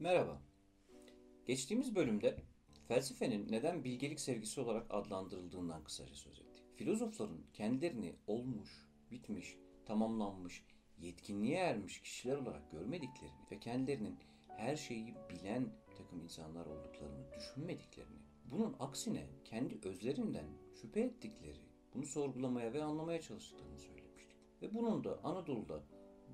Merhaba. Geçtiğimiz bölümde felsefenin neden bilgelik sevgisi olarak adlandırıldığından kısaca söz ettik. Filozofların kendilerini olmuş, bitmiş, tamamlanmış, yetkinliğe ermiş kişiler olarak görmediklerini ve kendilerinin her şeyi bilen takım insanlar olduklarını düşünmediklerini, bunun aksine kendi özlerinden şüphe ettikleri, bunu sorgulamaya ve anlamaya çalıştıklarını söylemiştik. Ve bunun da Anadolu'da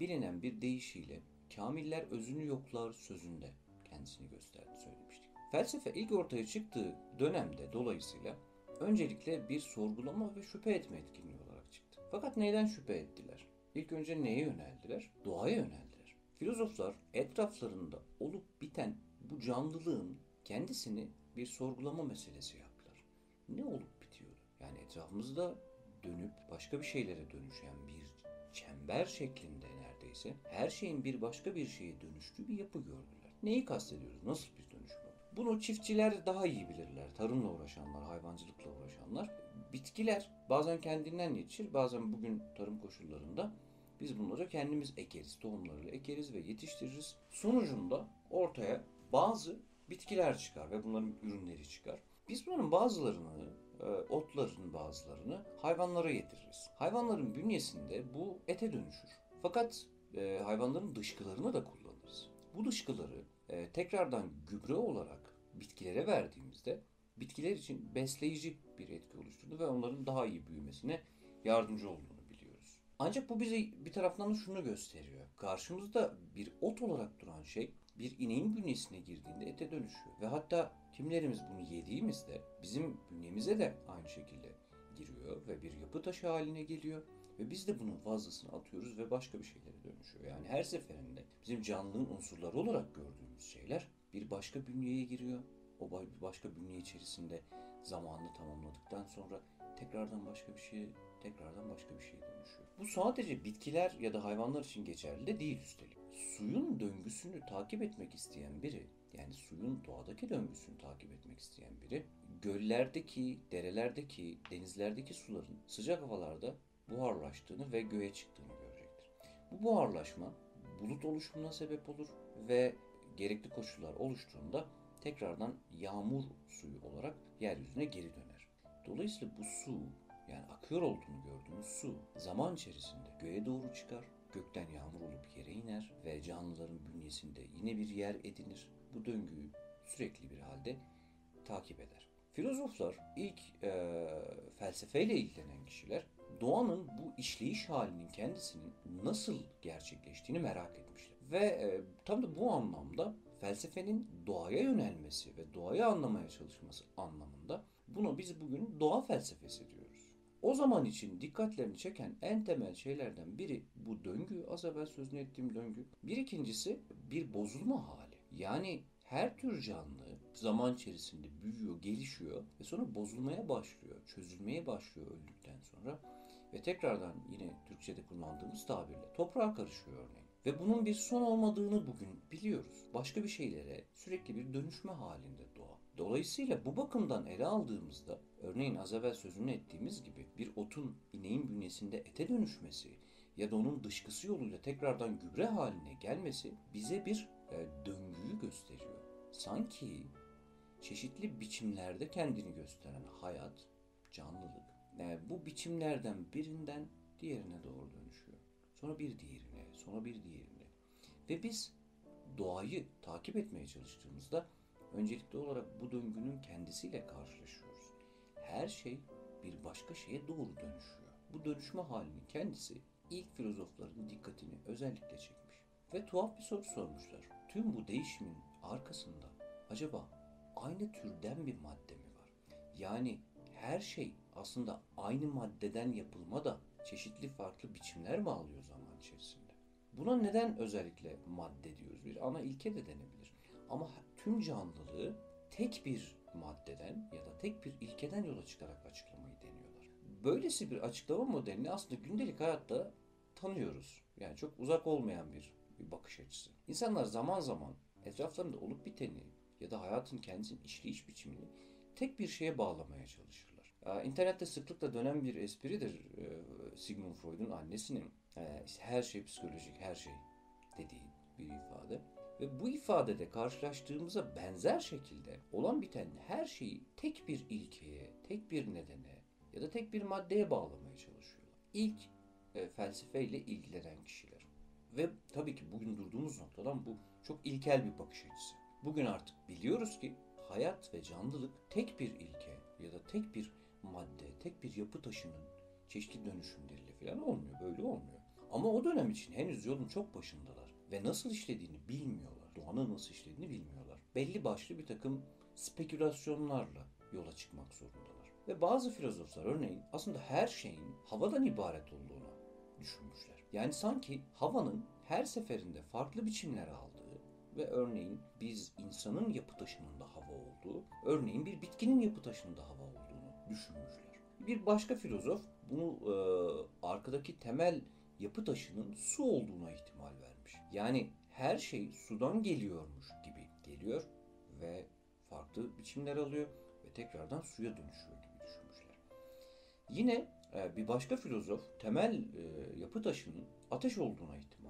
bilinen bir deyişiyle Kamiller özünü yoklar sözünde kendisini gösterdi söylemiştik. Felsefe ilk ortaya çıktığı dönemde dolayısıyla öncelikle bir sorgulama ve şüphe etme etkinliği olarak çıktı. Fakat neyden şüphe ettiler? İlk önce neye yöneldiler? Doğaya yöneldiler. Filozoflar etraflarında olup biten bu canlılığın kendisini bir sorgulama meselesi yaptılar. Ne olup bitiyordu? Yani etrafımızda dönüp başka bir şeylere dönüşen bir çember şeklinde neredeyse her şeyin bir başka bir şeye dönüştüğü bir yapı gördüler. Neyi kastediyoruz? Nasıl bir dönüşüm bu? Bunu çiftçiler daha iyi bilirler. Tarımla uğraşanlar, hayvancılıkla uğraşanlar. Bitkiler bazen kendinden yetişir, bazen bugün tarım koşullarında biz bunları kendimiz ekeriz, tohumlarıyla ekeriz ve yetiştiririz. Sonucunda ortaya bazı bitkiler çıkar ve bunların ürünleri çıkar. Biz bunların bazılarını, e, otların bazılarını hayvanlara yediririz. Hayvanların bünyesinde bu ete dönüşür. Fakat e, hayvanların dışkılarını da kullanırız. Bu dışkıları e, tekrardan gübre olarak bitkilere verdiğimizde bitkiler için besleyici bir etki oluşturdu ve onların daha iyi büyümesine yardımcı olduğunu biliyoruz. Ancak bu bize bir taraftan da şunu gösteriyor. Karşımızda bir ot olarak duran şey bir ineğin bünyesine girdiğinde ete dönüşüyor. Ve hatta kimlerimiz bunu yediğimizde bizim bünyemize de aynı şekilde giriyor ve bir yapı taşı haline geliyor. Ve biz de bunun fazlasını atıyoruz ve başka bir şeylere dönüşüyor. Yani her seferinde bizim canlılığın unsurları olarak gördüğümüz şeyler bir başka bünyeye giriyor. O başka bünye içerisinde zamanını tamamladıktan sonra tekrardan başka bir şeye, tekrardan başka bir şeye dönüşüyor. Bu sadece bitkiler ya da hayvanlar için geçerli de değil üstelik. Suyun döngüsünü takip etmek isteyen biri, yani suyun doğadaki döngüsünü takip etmek isteyen biri, göllerdeki, derelerdeki, denizlerdeki suların sıcak havalarda buharlaştığını ve göğe çıktığını görecektir. Bu buharlaşma bulut oluşumuna sebep olur ve gerekli koşullar oluştuğunda tekrardan yağmur suyu olarak yeryüzüne geri döner. Dolayısıyla bu su yani akıyor olduğunu gördüğümüz su zaman içerisinde göğe doğru çıkar, gökten yağmur olup yere iner ve canlıların bünyesinde yine bir yer edinir. Bu döngüyü sürekli bir halde takip eder. Filozoflar ilk e, felsefeyle ilgilenen kişiler doğanın bu işleyiş halinin kendisinin nasıl gerçekleştiğini merak etmişler. Ve e, tam da bu anlamda felsefenin doğaya yönelmesi ve doğayı anlamaya çalışması anlamında bunu biz bugün doğa felsefesi diyoruz. O zaman için dikkatlerini çeken en temel şeylerden biri bu döngü, az evvel sözünü ettiğim döngü. Bir ikincisi bir bozulma hali. Yani her tür canlı zaman içerisinde büyüyor, gelişiyor ve sonra bozulmaya başlıyor, çözülmeye başlıyor öldükten sonra ve tekrardan yine Türkçe'de kullandığımız tabirle toprağa karışıyor örneğin. Ve bunun bir son olmadığını bugün biliyoruz. Başka bir şeylere sürekli bir dönüşme halinde doğa. Dolayısıyla bu bakımdan ele aldığımızda örneğin az evvel sözünü ettiğimiz gibi bir otun ineğin bünyesinde ete dönüşmesi ya da onun dışkısı yoluyla tekrardan gübre haline gelmesi bize bir e, döngüyü gösteriyor. Sanki çeşitli biçimlerde kendini gösteren hayat, canlılık e, bu biçimlerden birinden diğerine doğru dönüşüyor. Sonra bir diğerine, sonra bir diğerine. Ve biz doğayı takip etmeye çalıştığımızda öncelikli olarak bu döngünün kendisiyle karşılaşıyoruz. Her şey bir başka şeye doğru dönüşüyor. Bu dönüşme halinin kendisi ilk filozofların dikkatini özellikle çekmiş. Ve tuhaf bir soru sormuşlar. Tüm bu değişimin arkasında acaba aynı türden bir madde mi var? Yani her şey aslında aynı maddeden yapılma da çeşitli farklı biçimler mi alıyor zaman içerisinde? Buna neden özellikle madde diyoruz? Bir ana ilke de denebilir. Ama tüm canlılığı tek bir maddeden ya da tek bir ilkeden yola çıkarak açıklamayı deniyorlar. Böylesi bir açıklama modelini aslında gündelik hayatta tanıyoruz. Yani çok uzak olmayan bir, bir bakış açısı. İnsanlar zaman zaman etraflarında olup biteni ya da hayatın kendisinin işleyiş biçimini tek bir şeye bağlamaya çalışırlar. İnternette sıklıkla dönen bir espridir e, Sigmund Freud'un annesinin e, her şey psikolojik, her şey dediği bir ifade. Ve bu ifadede karşılaştığımıza benzer şekilde olan biten her şeyi tek bir ilkeye, tek bir nedene ya da tek bir maddeye bağlamaya çalışıyorlar. İlk e, felsefeyle ilgilenen kişiler. Ve tabii ki bugün durduğumuz noktadan bu çok ilkel bir bakış açısı. Bugün artık biliyoruz ki hayat ve canlılık tek bir ilke ya da tek bir madde, tek bir yapı taşının çeşitli dönüşümleriyle falan olmuyor. Böyle olmuyor. Ama o dönem için henüz yolun çok başındalar ve nasıl işlediğini bilmiyorlar. Doğanın nasıl işlediğini bilmiyorlar. Belli başlı bir takım spekülasyonlarla yola çıkmak zorundalar. Ve bazı filozoflar örneğin aslında her şeyin havadan ibaret olduğunu düşünmüşler. Yani sanki havanın her seferinde farklı biçimler aldığı ve örneğin biz insanın yapı taşının da hava olduğu, örneğin bir bitkinin yapı taşının da hava düşünmüşler. Bir başka filozof bunu e, arkadaki temel yapı taşının su olduğuna ihtimal vermiş. Yani her şey sudan geliyormuş gibi geliyor ve farklı biçimler alıyor ve tekrardan suya dönüşüyor gibi düşünmüşler. Yine e, bir başka filozof temel e, yapı taşının ateş olduğuna ihtimal.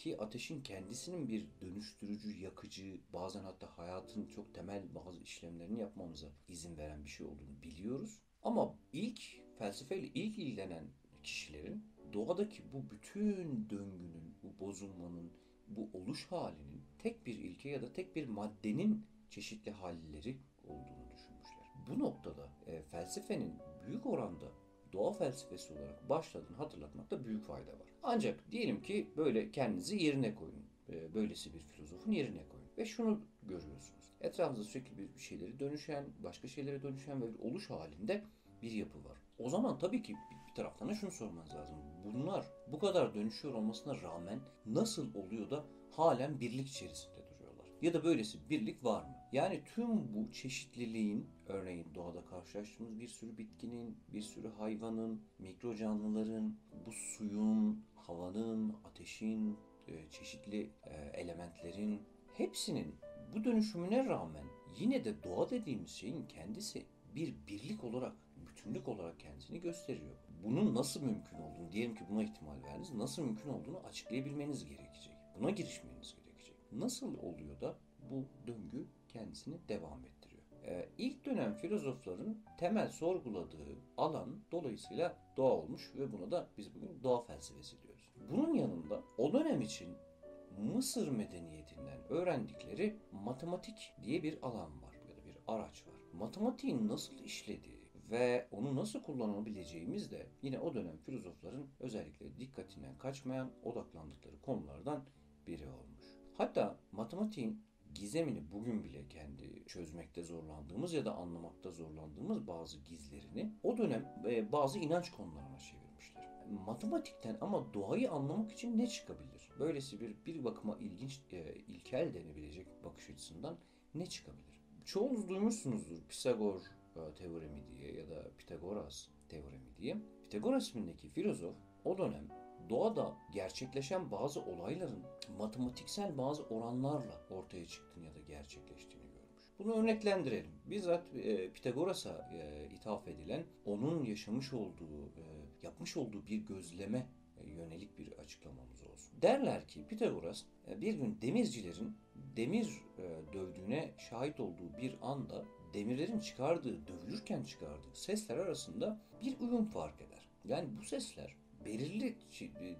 Ki ateşin kendisinin bir dönüştürücü, yakıcı, bazen hatta hayatın çok temel bazı işlemlerini yapmamıza izin veren bir şey olduğunu biliyoruz. Ama ilk felsefeyle ilk ilgilenen kişilerin doğadaki bu bütün döngünün, bu bozulmanın, bu oluş halinin tek bir ilke ya da tek bir maddenin çeşitli halleri olduğunu düşünmüşler. Bu noktada e, felsefenin büyük oranda doğa felsefesi olarak başladığını hatırlatmakta büyük fayda var. Ancak diyelim ki böyle kendinizi yerine koyun. E, böylesi bir filozofun yerine koyun. Ve şunu görüyorsunuz. Etrafınızda sürekli bir şeyleri dönüşen, başka şeylere dönüşen ve bir oluş halinde bir yapı var. O zaman tabii ki bir taraftan da şunu sormanız lazım. Bunlar bu kadar dönüşüyor olmasına rağmen nasıl oluyor da halen birlik içerisinde duruyorlar? Ya da böylesi birlik var mı? Yani tüm bu çeşitliliğin örneğin doğada karşılaştığımız bir sürü bitkinin, bir sürü hayvanın, mikro canlıların, bu suyun, havanın, ateşin, e, çeşitli e, elementlerin hepsinin bu dönüşümüne rağmen yine de doğa dediğimiz şeyin kendisi bir birlik olarak, bütünlük olarak kendisini gösteriyor. Bunun nasıl mümkün olduğunu, diyelim ki buna ihtimal verdiniz, nasıl mümkün olduğunu açıklayabilmeniz gerekecek. Buna girişmeniz gerekecek. Nasıl oluyor da bu döngü kendisini devam ettiriyor? Ee, ilk dönem filozofların temel sorguladığı alan dolayısıyla doğa olmuş ve buna da biz bugün doğa felsefesi diyoruz. Bunun yanında o dönem için Mısır medeniyetinden öğrendikleri matematik diye bir alan var ya da bir araç var. Matematiğin nasıl işlediği ve onu nasıl kullanabileceğimiz de yine o dönem filozofların özellikle dikkatinden kaçmayan odaklandıkları konulardan biri olmuş. Hatta matematiğin gizemini bugün bile kendi çözmekte zorlandığımız ya da anlamakta zorlandığımız bazı gizlerini o dönem e, bazı inanç konularına çevirmişler. Matematikten ama doğayı anlamak için ne çıkabilir? Böylesi bir bir bakıma ilginç, e, ilkel denebilecek bakış açısından ne çıkabilir? Çoğunuz duymuşsunuzdur Pisagor e, teoremi diye ya da Pitagoras teoremi diye. Pitagoras ismindeki filozof o dönem doğada gerçekleşen bazı olayların matematiksel bazı oranlarla ortaya çıktığını ya da gerçekleştiğini görmüş. Bunu örneklendirelim. Bizzat e, Pitagoras'a e, ithaf edilen onun yaşamış olduğu, e, yapmış olduğu bir gözleme e, yönelik bir açıklamamız olsun. Derler ki Pitagoras e, bir gün demircilerin demir e, dövdüğüne şahit olduğu bir anda demirlerin çıkardığı, dövülürken çıkardığı sesler arasında bir uyum fark eder. Yani bu sesler belirli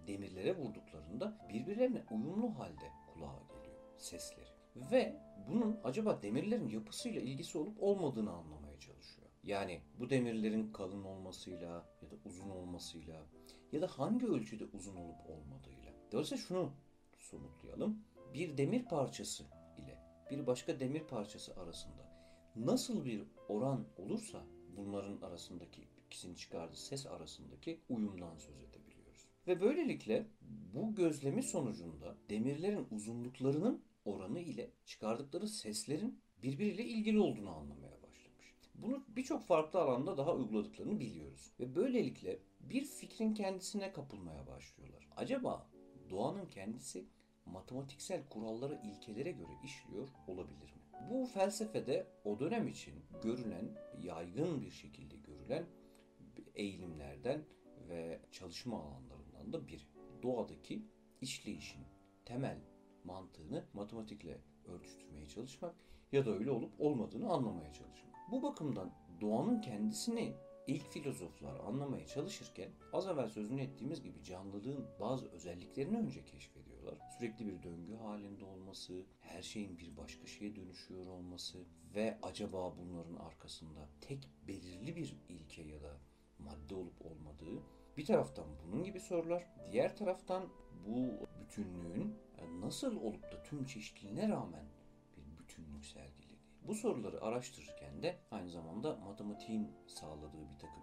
demirlere vurduklarında birbirlerine uyumlu halde kulağa geliyor sesleri. Ve bunun acaba demirlerin yapısıyla ilgisi olup olmadığını anlamaya çalışıyor. Yani bu demirlerin kalın olmasıyla ya da uzun olmasıyla ya da hangi ölçüde uzun olup olmadığıyla. Dolayısıyla şunu somutlayalım. Bir demir parçası ile bir başka demir parçası arasında nasıl bir oran olursa bunların arasındaki ikisini çıkardığı ses arasındaki uyumdan söz edebiliyoruz. Ve böylelikle bu gözlemi sonucunda demirlerin uzunluklarının oranı ile çıkardıkları seslerin birbiriyle ilgili olduğunu anlamaya başlamış. Bunu birçok farklı alanda daha uyguladıklarını biliyoruz. Ve böylelikle bir fikrin kendisine kapılmaya başlıyorlar. Acaba doğanın kendisi matematiksel kurallara, ilkelere göre işliyor olabilir mi? Bu felsefede o dönem için görülen, yaygın bir şekilde görülen eğilimlerden ve çalışma alanlarından da biri. Doğadaki işleyişin temel mantığını matematikle örtüştürmeye çalışmak ya da öyle olup olmadığını anlamaya çalışmak. Bu bakımdan doğanın kendisini ilk filozoflar anlamaya çalışırken az evvel sözünü ettiğimiz gibi canlılığın bazı özelliklerini önce keşfediyorlar. Sürekli bir döngü halinde olması, her şeyin bir başka şeye dönüşüyor olması ve acaba bunların arkasında tek belirli bir ilke ya da madde olup olmadığı bir taraftan bunun gibi sorular, diğer taraftan bu bütünlüğün nasıl olup da tüm çeşitliliğine rağmen bir bütünlük sergilediği. Bu soruları araştırırken de aynı zamanda matematiğin sağladığı bir takım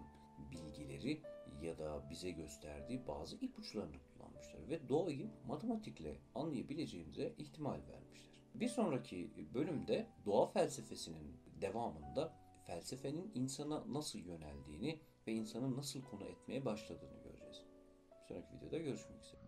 bilgileri ya da bize gösterdiği bazı ipuçlarını kullanmışlar ve doğayı matematikle anlayabileceğimize ihtimal vermişler. Bir sonraki bölümde doğa felsefesinin devamında felsefenin insana nasıl yöneldiğini ve insanı nasıl konu etmeye başladığını göreceğiz. Bir sonraki videoda görüşmek üzere.